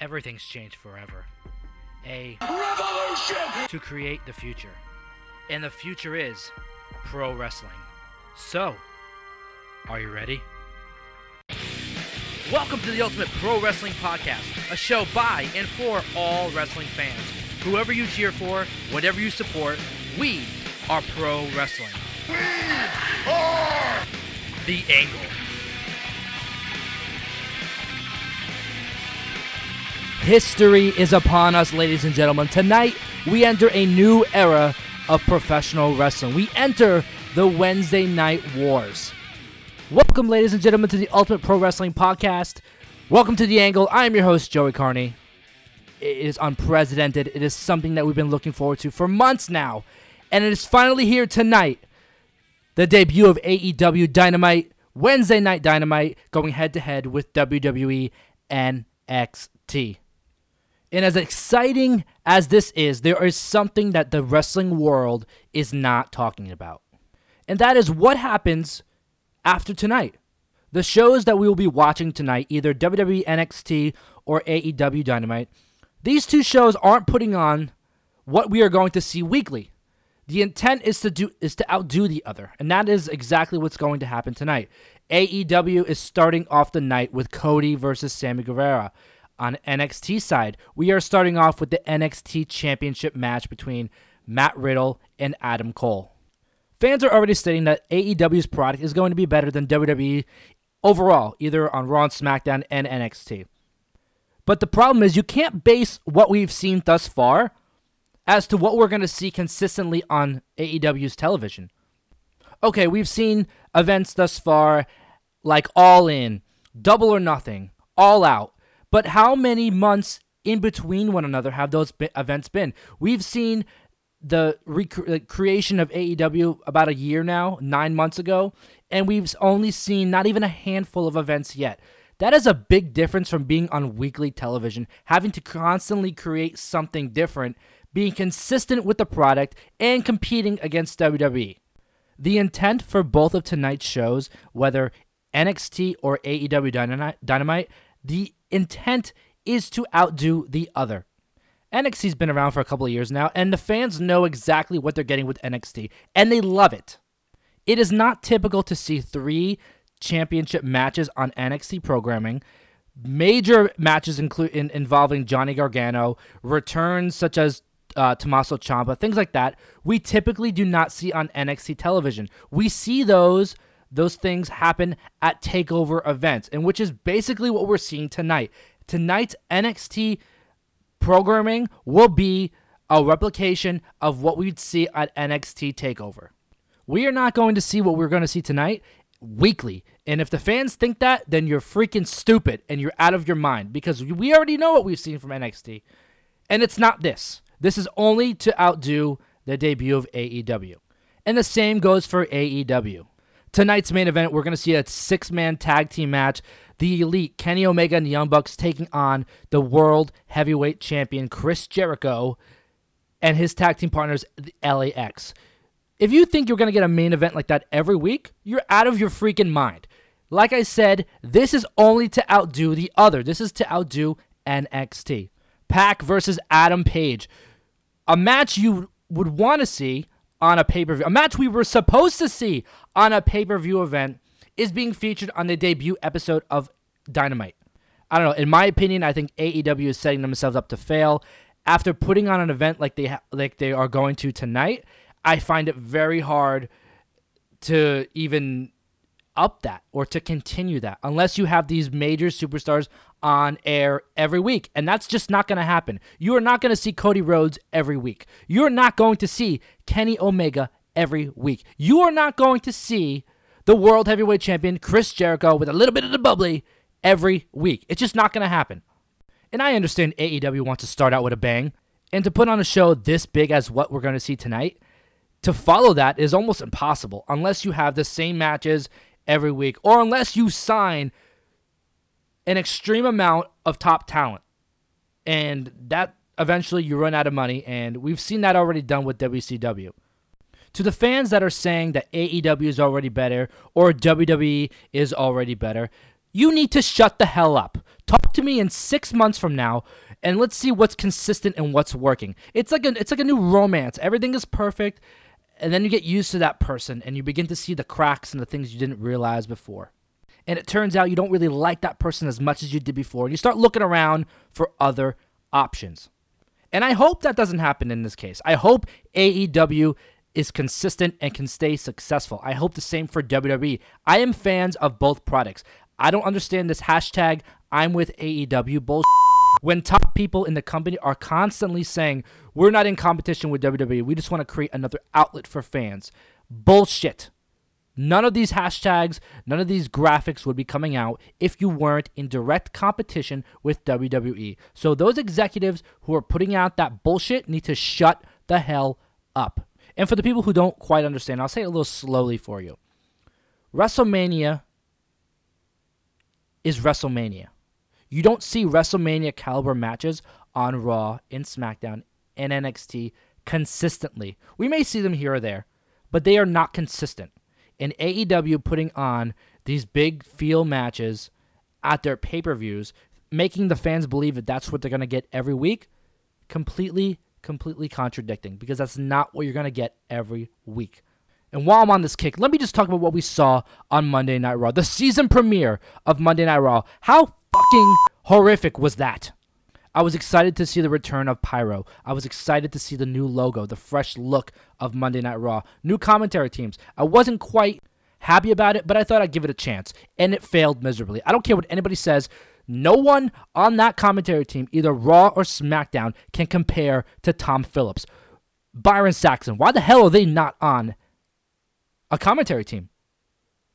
everything's changed forever. A Revolution! to create the future. And the future is pro wrestling. So, are you ready? Welcome to the Ultimate Pro Wrestling Podcast, a show by and for all wrestling fans. Whoever you cheer for, whatever you support, we are pro wrestling. Or The Angle. History is upon us, ladies and gentlemen. Tonight, we enter a new era of professional wrestling. We enter the Wednesday Night Wars. Welcome, ladies and gentlemen, to the Ultimate Pro Wrestling Podcast. Welcome to The Angle. I am your host, Joey Carney. It is unprecedented. It is something that we've been looking forward to for months now. And it is finally here tonight the debut of AEW Dynamite, Wednesday Night Dynamite, going head to head with WWE NXT. And as exciting as this is, there is something that the wrestling world is not talking about. And that is what happens after tonight. The shows that we will be watching tonight, either WWE NXT or AEW Dynamite, these two shows aren't putting on what we are going to see weekly. The intent is to do is to outdo the other, and that is exactly what's going to happen tonight. AEW is starting off the night with Cody versus Sammy Guevara. On NXT side, we are starting off with the NXT Championship match between Matt Riddle and Adam Cole. Fans are already stating that AEW's product is going to be better than WWE overall, either on Raw and SmackDown and NXT. But the problem is you can't base what we've seen thus far as to what we're going to see consistently on AEW's television. Okay, we've seen events thus far like All In, Double or Nothing, All Out, but how many months in between one another have those events been? We've seen the rec- creation of AEW about a year now, nine months ago, and we've only seen not even a handful of events yet. That is a big difference from being on weekly television, having to constantly create something different, being consistent with the product, and competing against WWE. The intent for both of tonight's shows, whether NXT or AEW Dynamite, the intent is to outdo the other. NXT's been around for a couple of years now, and the fans know exactly what they're getting with NXT, and they love it. It is not typical to see three championship matches on NXT programming. Major matches include in, involving Johnny Gargano, returns such as uh, Tommaso Ciampa, things like that. We typically do not see on NXT television. We see those those things happen at takeover events, and which is basically what we're seeing tonight. Tonight's NXT programming will be a replication of what we'd see at NXT Takeover. We are not going to see what we're going to see tonight weekly. And if the fans think that, then you're freaking stupid and you're out of your mind because we already know what we've seen from NXT. And it's not this. This is only to outdo the debut of AEW. And the same goes for AEW. Tonight's main event, we're going to see a six man tag team match. The Elite, Kenny Omega and the Young Bucks taking on the World Heavyweight Champion Chris Jericho and his tag team partners, the LAX. If you think you're going to get a main event like that every week, you're out of your freaking mind. Like I said, this is only to outdo the other. This is to outdo NXT. Pac versus Adam Page. A match you would want to see on a pay per view. A match we were supposed to see on a pay per view event is being featured on the debut episode of Dynamite. I don't know. In my opinion, I think AEW is setting themselves up to fail. After putting on an event like they ha- like they are going to tonight, I find it very hard to even up that or to continue that unless you have these major superstars on air every week. And that's just not going to happen. You are not going to see Cody Rhodes every week. You're not going to see Kenny Omega every week. You are not going to see the World Heavyweight Champion Chris Jericho with a little bit of the bubbly every week. It's just not going to happen. And I understand AEW wants to start out with a bang. And to put on a show this big as what we're going to see tonight, to follow that is almost impossible unless you have the same matches every week or unless you sign an extreme amount of top talent. And that eventually you run out of money. And we've seen that already done with WCW. To the fans that are saying that AEW is already better or WWE is already better, you need to shut the hell up. Talk to me in six months from now, and let's see what's consistent and what's working. It's like a it's like a new romance. Everything is perfect, and then you get used to that person, and you begin to see the cracks and the things you didn't realize before. And it turns out you don't really like that person as much as you did before, and you start looking around for other options. And I hope that doesn't happen in this case. I hope AEW is consistent and can stay successful. I hope the same for WWE. I am fans of both products. I don't understand this hashtag I'm with AEW bullshit. When top people in the company are constantly saying, we're not in competition with WWE, we just want to create another outlet for fans. Bullshit. None of these hashtags, none of these graphics would be coming out if you weren't in direct competition with WWE. So those executives who are putting out that bullshit need to shut the hell up. And for the people who don't quite understand, I'll say it a little slowly for you. WrestleMania is WrestleMania. You don't see WrestleMania caliber matches on Raw, in SmackDown, and NXT consistently. We may see them here or there, but they are not consistent. And AEW putting on these big feel matches at their pay per views, making the fans believe that that's what they're going to get every week, completely, completely contradicting because that's not what you're going to get every week. And while I'm on this kick, let me just talk about what we saw on Monday Night Raw, the season premiere of Monday Night Raw. How fucking horrific was that? I was excited to see the return of Pyro. I was excited to see the new logo, the fresh look of Monday Night Raw, new commentary teams. I wasn't quite happy about it, but I thought I'd give it a chance, and it failed miserably. I don't care what anybody says. No one on that commentary team, either Raw or SmackDown, can compare to Tom Phillips. Byron Saxton, why the hell are they not on a commentary team?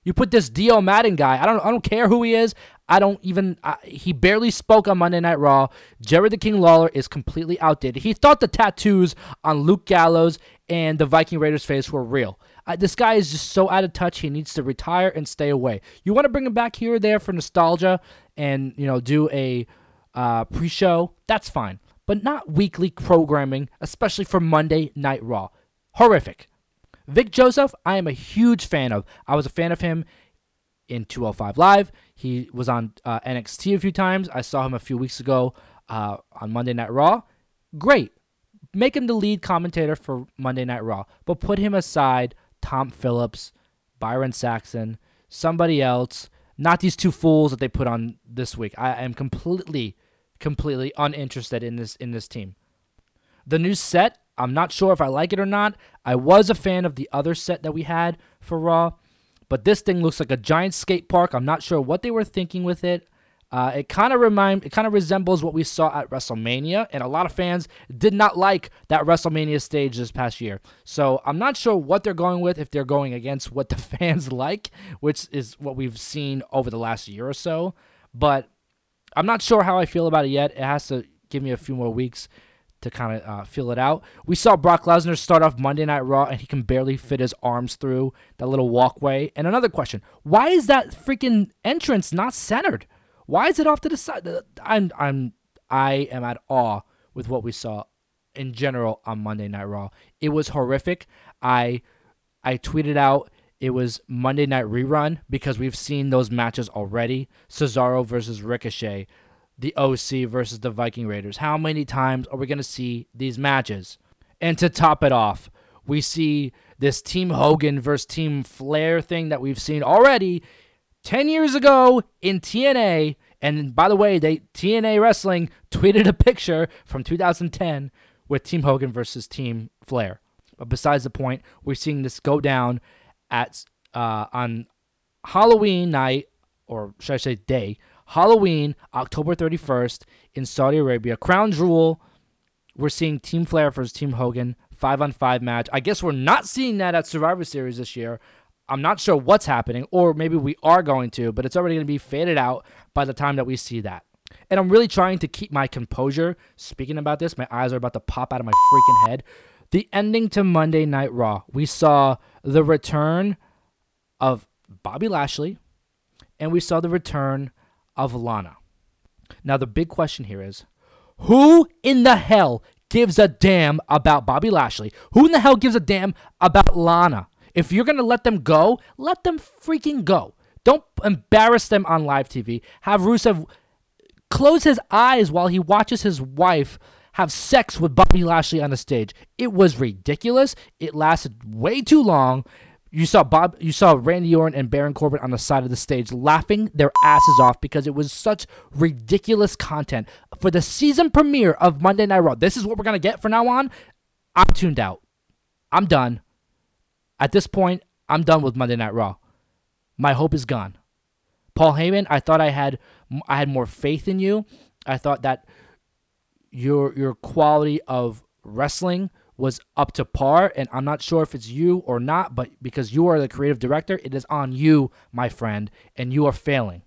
You put this Dio Maddin guy. I don't. I don't care who he is. I don't even. I, he barely spoke on Monday Night Raw. Jerry the King Lawler is completely outdated. He thought the tattoos on Luke Gallows and the Viking Raiders face were real. This guy is just so out of touch. He needs to retire and stay away. You want to bring him back here or there for nostalgia and you know do a uh, pre-show. That's fine, but not weekly programming, especially for Monday Night Raw. Horrific. Vic Joseph, I am a huge fan of. I was a fan of him in 205 Live. He was on uh, NXT a few times. I saw him a few weeks ago uh, on Monday Night Raw. Great. Make him the lead commentator for Monday Night Raw, but put him aside Tom Phillips, Byron Saxton, somebody else, not these two fools that they put on this week. I am completely, completely uninterested in this in this team. The new set I'm not sure if I like it or not. I was a fan of the other set that we had for Raw, but this thing looks like a giant skate park. I'm not sure what they were thinking with it. Uh, it kind of remind, it kind of resembles what we saw at WrestleMania, and a lot of fans did not like that WrestleMania stage this past year. So I'm not sure what they're going with if they're going against what the fans like, which is what we've seen over the last year or so. But I'm not sure how I feel about it yet. It has to give me a few more weeks to kind of uh, feel it out. We saw Brock Lesnar start off Monday Night Raw and he can barely fit his arms through that little walkway. And another question why is that freaking entrance not centered? Why is it off to the side? I'm, I'm, I am at awe with what we saw in general on Monday Night Raw. It was horrific. I, I tweeted out it was Monday Night Rerun because we've seen those matches already. Cesaro versus Ricochet, the OC versus the Viking Raiders. How many times are we going to see these matches? And to top it off, we see this Team Hogan versus Team Flair thing that we've seen already 10 years ago in TNA. And by the way, they TNA Wrestling tweeted a picture from 2010 with Team Hogan versus Team Flair. But besides the point, we're seeing this go down at uh, on Halloween night, or should I say day, Halloween, October 31st in Saudi Arabia. Crown Jewel, we're seeing Team Flair versus Team Hogan, five on five match. I guess we're not seeing that at Survivor Series this year. I'm not sure what's happening, or maybe we are going to, but it's already going to be faded out by the time that we see that. And I'm really trying to keep my composure. Speaking about this, my eyes are about to pop out of my freaking head. The ending to Monday Night Raw, we saw the return of Bobby Lashley, and we saw the return of Lana. Now, the big question here is who in the hell gives a damn about Bobby Lashley? Who in the hell gives a damn about Lana? If you're going to let them go, let them freaking go. Don't embarrass them on live TV. Have Rusev close his eyes while he watches his wife have sex with Bobby Lashley on the stage. It was ridiculous. It lasted way too long. You saw Bob, you saw Randy Orton and Baron Corbin on the side of the stage laughing their asses off because it was such ridiculous content for the season premiere of Monday Night Raw. This is what we're gonna get from now on. I'm tuned out. I'm done. At this point, I'm done with Monday Night Raw. My hope is gone. Paul Heyman, I thought I had I had more faith in you. I thought that your your quality of wrestling was up to par and I'm not sure if it's you or not, but because you are the creative director, it is on you, my friend, and you are failing.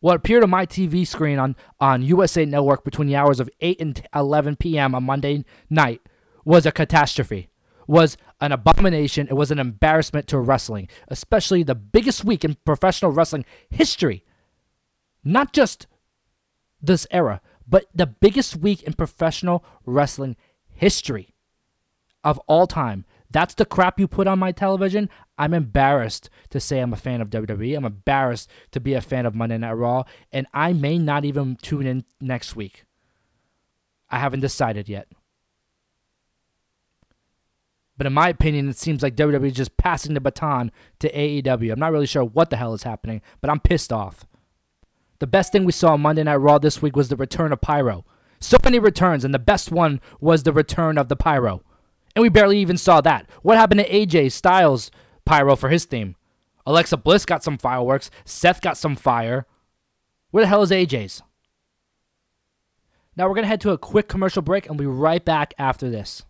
What appeared on my TV screen on, on USA Network between the hours of 8 and 11 p.m. on Monday night was a catastrophe, was an abomination. It was an embarrassment to wrestling, especially the biggest week in professional wrestling history. Not just this era, but the biggest week in professional wrestling history of all time. That's the crap you put on my television. I'm embarrassed to say I'm a fan of WWE. I'm embarrassed to be a fan of Monday Night Raw, and I may not even tune in next week. I haven't decided yet. But in my opinion, it seems like WWE is just passing the baton to AEW. I'm not really sure what the hell is happening, but I'm pissed off. The best thing we saw on Monday Night Raw this week was the return of Pyro. So many returns, and the best one was the return of the Pyro. And we barely even saw that. What happened to AJ Styles Pyro for his theme? Alexa Bliss got some fireworks. Seth got some fire. Where the hell is AJ's? Now we're going to head to a quick commercial break and we'll be right back after this.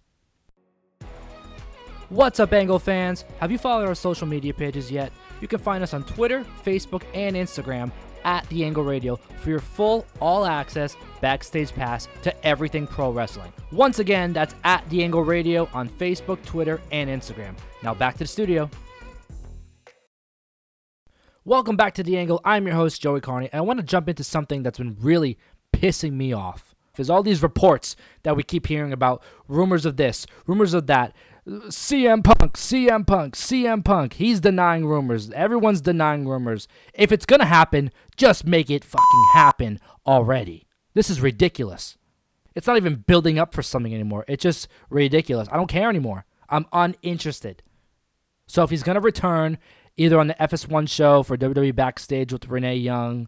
What's up, Angle fans? Have you followed our social media pages yet? You can find us on Twitter, Facebook, and Instagram at The Angle Radio for your full all access backstage pass to everything pro wrestling. Once again, that's at The Angle Radio on Facebook, Twitter, and Instagram. Now back to the studio. Welcome back to The Angle. I'm your host, Joey Carney, and I want to jump into something that's been really pissing me off. There's all these reports that we keep hearing about rumors of this, rumors of that. CM Punk, CM Punk, CM Punk. He's denying rumors. Everyone's denying rumors. If it's going to happen, just make it fucking happen already. This is ridiculous. It's not even building up for something anymore. It's just ridiculous. I don't care anymore. I'm uninterested. So if he's going to return either on the FS1 show for WWE Backstage with Renee Young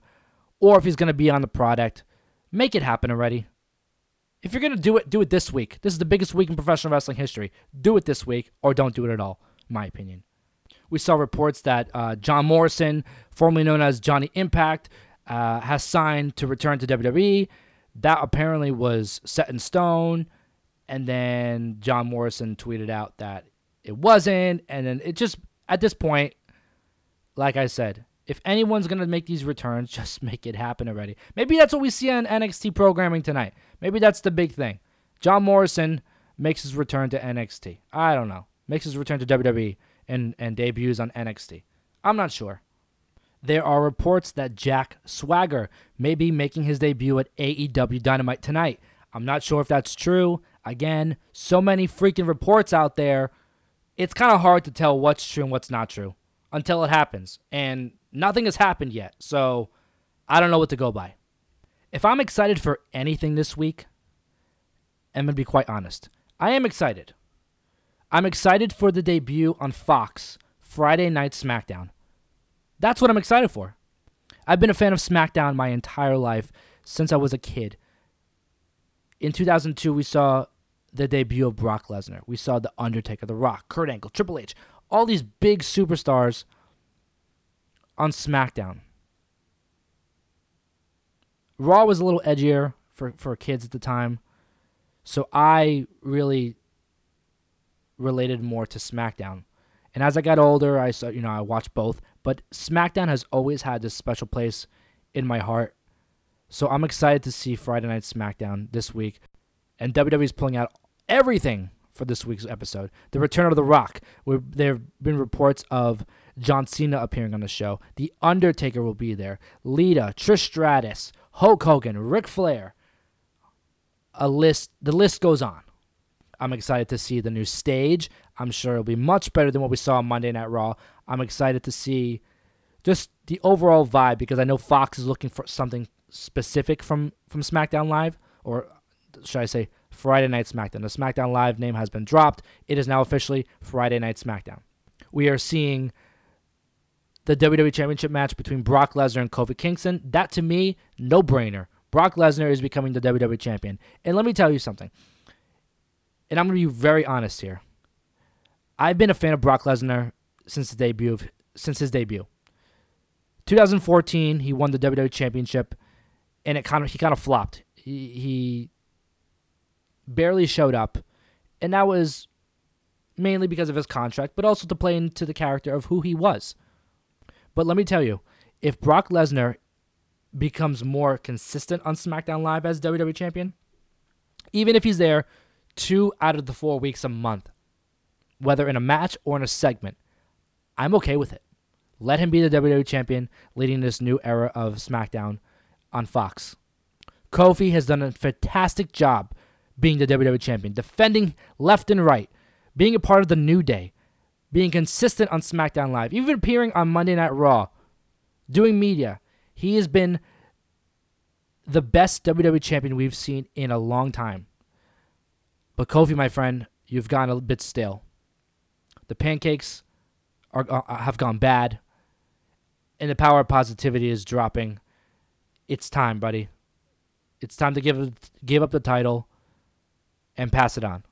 or if he's going to be on the product, make it happen already. If you're to do it, do it this week. This is the biggest week in professional wrestling history. Do it this week or don't do it at all, my opinion. We saw reports that uh, John Morrison, formerly known as Johnny Impact, uh, has signed to return to WWE. That apparently was set in stone. And then John Morrison tweeted out that it wasn't. And then it just, at this point, like I said, if anyone's going to make these returns, just make it happen already. Maybe that's what we see on NXT programming tonight. Maybe that's the big thing. John Morrison makes his return to NXT. I don't know. Makes his return to WWE and, and debuts on NXT. I'm not sure. There are reports that Jack Swagger may be making his debut at AEW Dynamite tonight. I'm not sure if that's true. Again, so many freaking reports out there. It's kind of hard to tell what's true and what's not true until it happens. And Nothing has happened yet, so I don't know what to go by. If I'm excited for anything this week, I'm going to be quite honest. I am excited. I'm excited for the debut on Fox Friday Night SmackDown. That's what I'm excited for. I've been a fan of SmackDown my entire life since I was a kid. In 2002, we saw the debut of Brock Lesnar. We saw The Undertaker, The Rock, Kurt Angle, Triple H, all these big superstars on SmackDown. Raw was a little edgier for, for kids at the time. So I really related more to SmackDown. And as I got older, I saw, you know, I watched both, but SmackDown has always had this special place in my heart. So I'm excited to see Friday Night SmackDown this week. And WWE is pulling out everything for this week's episode. The return of The Rock. Where There have been reports of John Cena appearing on the show. The Undertaker will be there. Lita, Trish Stratus, Hulk Hogan, Ric Flair. A list. The list goes on. I'm excited to see the new stage. I'm sure it'll be much better than what we saw on Monday Night Raw. I'm excited to see just the overall vibe because I know Fox is looking for something specific from from SmackDown Live, or should I say Friday Night SmackDown. The SmackDown Live name has been dropped. It is now officially Friday Night SmackDown. We are seeing the WWE Championship match between Brock Lesnar and Kofi Kingston. That to me, no brainer. Brock Lesnar is becoming the WWE Champion. And let me tell you something. And I'm going to be very honest here. I've been a fan of Brock Lesnar since the debut of, since his debut. 2014, he won the WWE Championship, and it kind of he kind of flopped. He, he barely showed up, and that was mainly because of his contract, but also to play into the character of who he was. But let me tell you, if Brock Lesnar becomes more consistent on SmackDown Live as WWE champion, even if he's there two out of the four weeks a month, whether in a match or in a segment, I'm okay with it. Let him be the WWE champion, leading this new era of SmackDown on Fox. Kofi has done a fantastic job being the WWE champion, defending left and right, being a part of the New Day, being consistent on SmackDown Live, even appearing on Monday Night Raw, doing media. He has been the best WWE champion we've seen in a long time. But Kofi, my friend, you've gone a bit stale. The pancakes are uh, have gone bad, and the power of positivity is dropping. It's time, buddy. It's time to give give up the title and pass it on.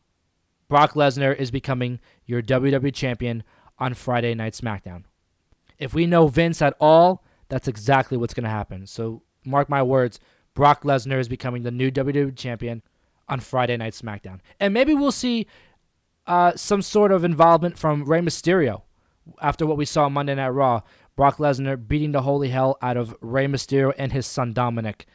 Brock Lesnar is becoming your WWE champion on Friday Night SmackDown. If we know Vince at all, that's exactly what's going to happen. So mark my words, Brock Lesnar is becoming the new WWE champion on Friday Night SmackDown. And maybe we'll see uh, some sort of involvement from Rey Mysterio after what we saw on Monday Night Raw. Brock Lesnar beating the holy hell out of Rey Mysterio and his son Dominic.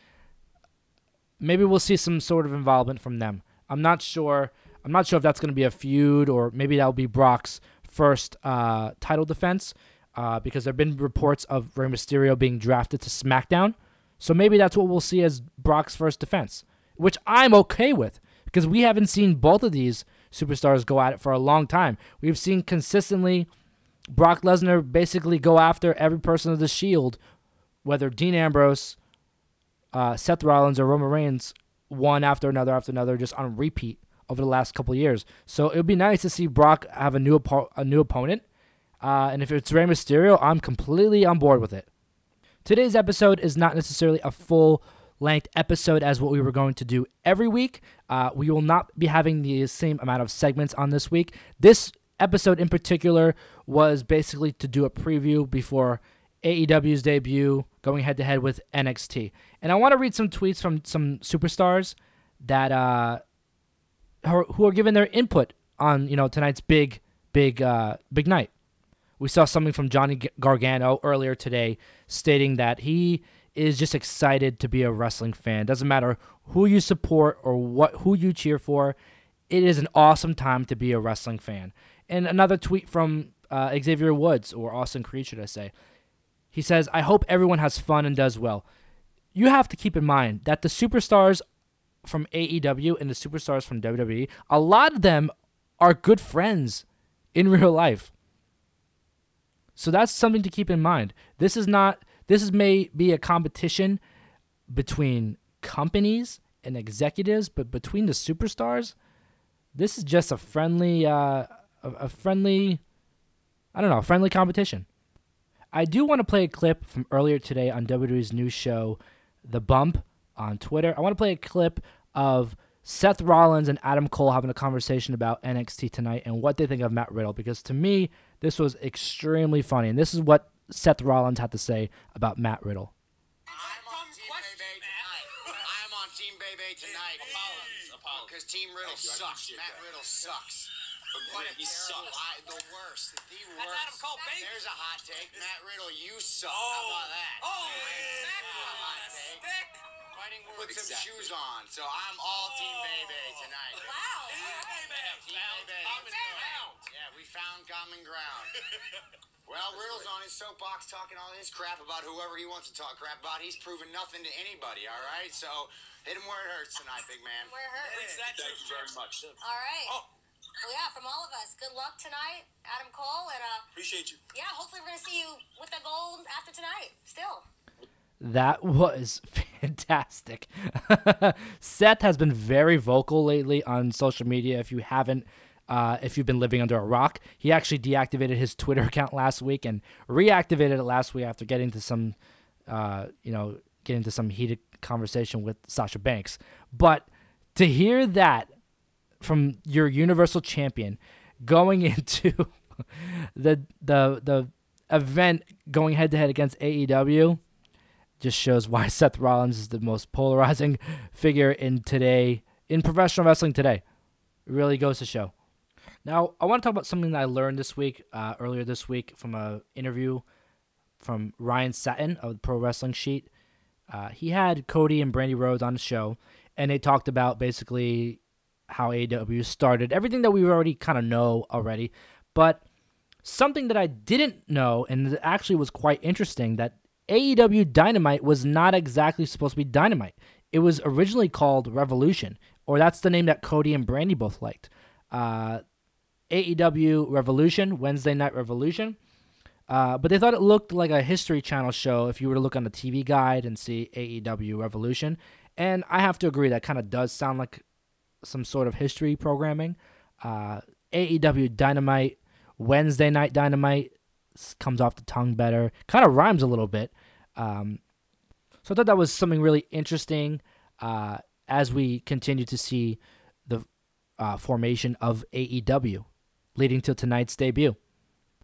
Maybe we'll see some sort of involvement from them. I'm not sure. I'm not sure if that's going to be a feud or maybe that'll be Brock's first uh, title defense uh, because there have been reports of Rey Mysterio being drafted to SmackDown. So maybe that's what we'll see as Brock's first defense, which I'm okay with because we haven't seen both of these superstars go at it for a long time. We've seen consistently Brock Lesnar basically go after every person of the Shield, whether Dean Ambrose, uh, Seth Rollins, or Roman Reigns one after another after another, just on repeat over the last couple years. So it would be nice to see Brock have a new oppo- a new opponent. Uh, and if it's Rey Mysterio, I'm completely on board with it. Today's episode is not necessarily a full length episode as what we were going to do every week. Uh, we will not be having the same amount of segments on this week. This episode in particular was basically to do a preview before AEW's debut, going head to head with NXT. And I want to read some tweets from some superstars that uh, who are giving their input on you know tonight's big, big, uh, big night. We saw something from Johnny Gargano earlier today, stating that he is just excited to be a wrestling fan. Doesn't matter who you support or what who you cheer for. It is an awesome time to be a wrestling fan. And another tweet from uh, Xavier Woods or Austin Creed, should I say? He says, I hope everyone has fun and does well. You have to keep in mind that the superstars from AEW and the superstars from WWE, a lot of them are good friends in real life. So that's something to keep in mind. This is not this is may be a competition between companies and executives, but between the superstars, this is just a friendly uh, a, a friendly I don't know, a friendly competition. I do want to play a clip from earlier today on WWE's new show, The Bump, on Twitter. I want to play a clip of Seth Rollins and Adam Cole having a conversation about NXT tonight and what they think of Matt Riddle because to me, this was extremely funny. And this is what Seth Rollins had to say about Matt Riddle. I'm on Team Bebe tonight. I'm on Team Bebe tonight. Because Team Riddle sucks. Matt Riddle sucks. What a He terrible, sucks. I, the worst, the That's worst. Adam Cole, baby. There's a hot take. Matt Riddle, you suck. Oh. How about that? Oh, Fighting word. Put some Exactly. shoes on. So I'm all Team Oh. Bebe tonight. Wow. Team Bebe. Yeah, we found common ground. Well, Riddle's on his soapbox talking all his crap about whoever he wants to talk crap about. He's proven nothing to anybody, all right? So hit him where it hurts tonight, big man. Where it hurt. Thank you very much. All right. Oh. Well, yeah, from all of us, good luck tonight, Adam Cole, and uh, Appreciate you. yeah, hopefully we're gonna see you with the gold after tonight. Still. That was fantastic. Seth has been very vocal lately on social media. If you haven't, uh, if you've been living under a rock, he actually deactivated his Twitter account last week and reactivated it last week after getting to some, uh, you know, getting into some heated conversation with Sasha Banks. But to hear that from your Universal Champion going into the the the event going head to head against AEW just shows why Seth Rollins is the most polarizing figure in today in professional wrestling today. It really goes to show. Now, I want to talk about something that I learned this week, uh, earlier this week, from a interview from Ryan Satin of the Pro Wrestling Sheet. Uh, he had Cody and Brandi Rhodes on the show, and they talked about basically how AEW started, everything that we already kind of know already. But something that I didn't know, and actually was quite interesting, that AEW Dynamite was not exactly supposed to be Dynamite. It was originally called Revolution, or that's the name that Cody and Brandi both liked. Uh, AEW Revolution, Wednesday Night Revolution. Uh, but they thought it looked like a History Channel show if you were to look on the TV guide and see AEW Revolution. And I have to agree, that kind of does sound like some sort of history programming. Uh, AEW Dynamite, Wednesday Night Dynamite comes off the tongue better. Kind of rhymes a little bit. Um, so I thought that was something really interesting uh, as we continue to see the uh, formation of AEW leading to tonight's debut.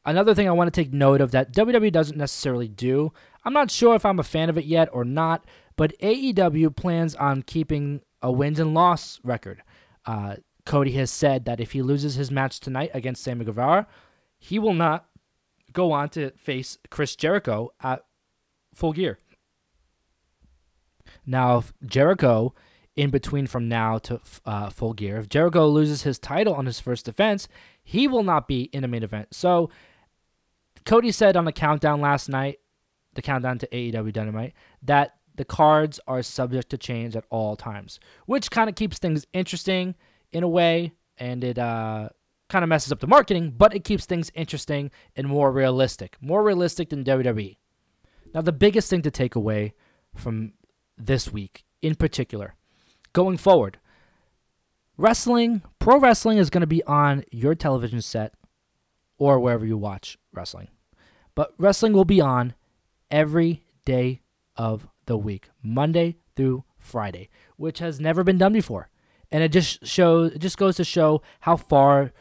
Another thing I want to take note of that WWE doesn't necessarily do, I'm not sure if I'm a fan of it yet or not, but AEW plans on keeping a wins and loss record. Uh, Cody has said that if he loses his match tonight against Sammy Guevara, he will not go on to face Chris Jericho at full gear. Now, if Jericho, in between from now to uh, full gear, if Jericho loses his title on his first defense, he will not be in a main event. So, Cody said on the countdown last night, the countdown to AEW Dynamite, that the cards are subject to change at all times, which kind of keeps things interesting in a way, and it uh, kind of messes up the marketing, but it keeps things interesting and more realistic, more realistic than WWE. Now, the biggest thing to take away from this week in particular, going forward, wrestling, pro wrestling is going to be on your television set or wherever you watch wrestling. But wrestling will be on every day of the week, Monday through Friday, which has never been done before. And it just shows it just goes to show how far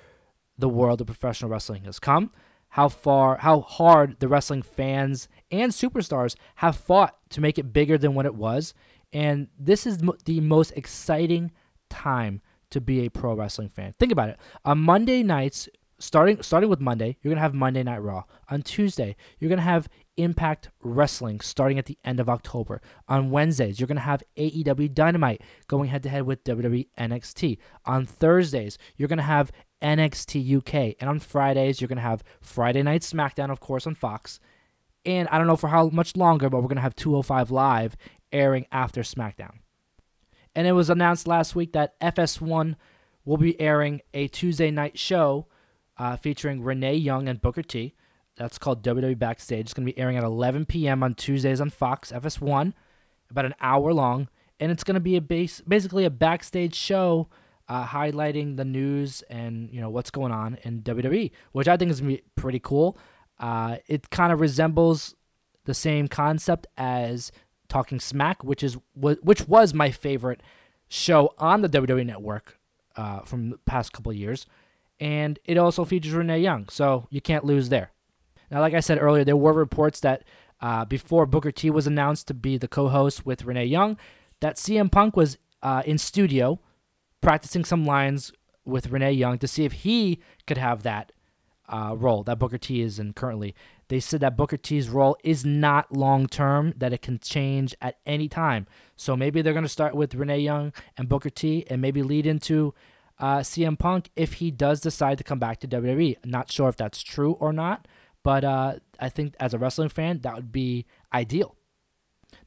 the world of professional wrestling has come, how far how hard the wrestling fans and superstars have fought to make it bigger than what it was. And this is the most exciting time to be a pro wrestling fan. Think about it. On Monday nights, starting starting with Monday, you're gonna have Monday Night Raw. On Tuesday, you're gonna have Impact Wrestling starting at the end of October. On Wednesdays, you're gonna have AEW Dynamite going head to head with WWE NXT. On Thursdays, you're gonna have NXT UK, and on Fridays, you're gonna have Friday Night SmackDown, of course, on Fox. And I don't know for how much longer, but we're gonna have 205 Live airing after SmackDown. And it was announced last week that FS1 will be airing a Tuesday night show uh, featuring Renee Young and Booker T. That's called WWE Backstage. It's going to be airing at 11 p.m. on Tuesdays on Fox FS1, about an hour long, and it's going to be a base, basically a backstage show uh, highlighting the news and you know what's going on in WWE, which I think is pretty cool. Uh, it kind of resembles the same concept as Talking Smack, which is which was my favorite show on the WWE Network uh, from the past couple years and it also features Renee Young, so you can't lose there. Now, like I said earlier, there were reports that uh, before Booker T was announced to be the co-host with Renee Young, that CM Punk was uh, in studio practicing some lines with Renee Young to see if he could have that uh, role that Booker T is in currently. They said that Booker T's role is not long term, that it can change at any time. So maybe they're going to start with Renee Young and Booker T and maybe lead into uh, CM Punk if he does decide to come back to WWE. not sure if that's true or not, but uh, I think as a wrestling fan, that would be ideal.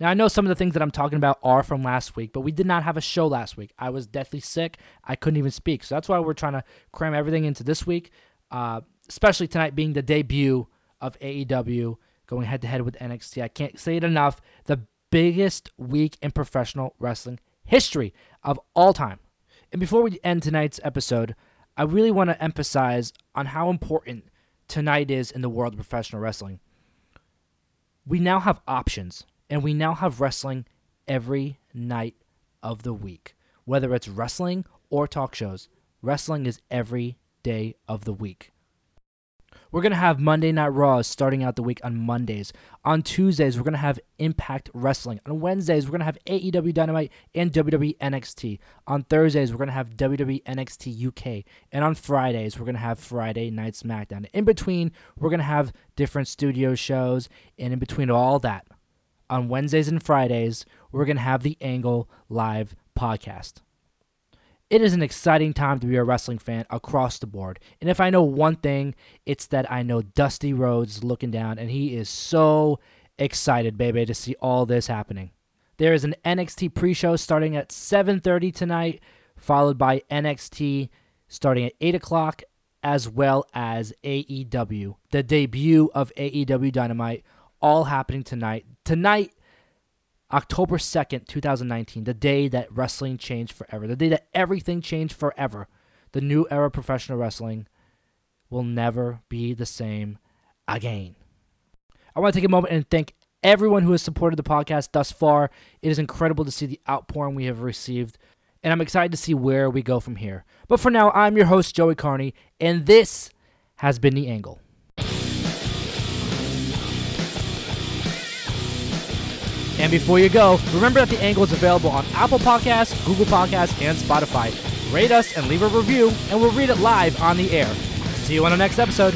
Now, I know some of the things that I'm talking about are from last week, but we did not have a show last week. I was deathly sick. I couldn't even speak. So that's why we're trying to cram everything into this week, uh, especially tonight being the debut of AEW going head to head with NXT. I can't say it enough. The biggest week in professional wrestling history of all time. And before we end tonight's episode, I really want to emphasize on how important tonight is in the world of professional wrestling. We now have options, and we now have wrestling every night of the week. Whether it's wrestling or talk shows, wrestling is every day of the week. We're going to have Monday Night Raws starting out the week on Mondays. On Tuesdays, we're going to have Impact Wrestling. On Wednesdays, we're going to have AEW Dynamite and WWE NXT. On Thursdays, we're going to have WWE NXT UK. And on Fridays, we're going to have Friday Night SmackDown. In between, we're going to have different studio shows. And in between all that, on Wednesdays and Fridays, we're going to have the Angle Live podcast. It is an exciting time to be a wrestling fan across the board. And if I know one thing, it's that I know Dusty Rhodes looking down and he is so excited, baby, to see all this happening. There is an NXT pre-show starting at 7:30 tonight, followed by NXT starting at 8 o'clock, as well as AEW, the debut of AEW Dynamite, all happening tonight. Tonight October 2nd, 2019, the day that wrestling changed forever, the day that everything changed forever. The new era of professional wrestling will never be the same again. I want to take a moment and thank everyone who has supported the podcast thus far. It is incredible to see the outpouring we have received, and I'm excited to see where we go from here. But for now, I'm your host, Joey Carney, and this has been The Angle. And before you go, remember that The Angle is available on Apple Podcasts, Google Podcasts, and Spotify. Rate us and leave a review, and we'll read it live on the air. See you on the next episode.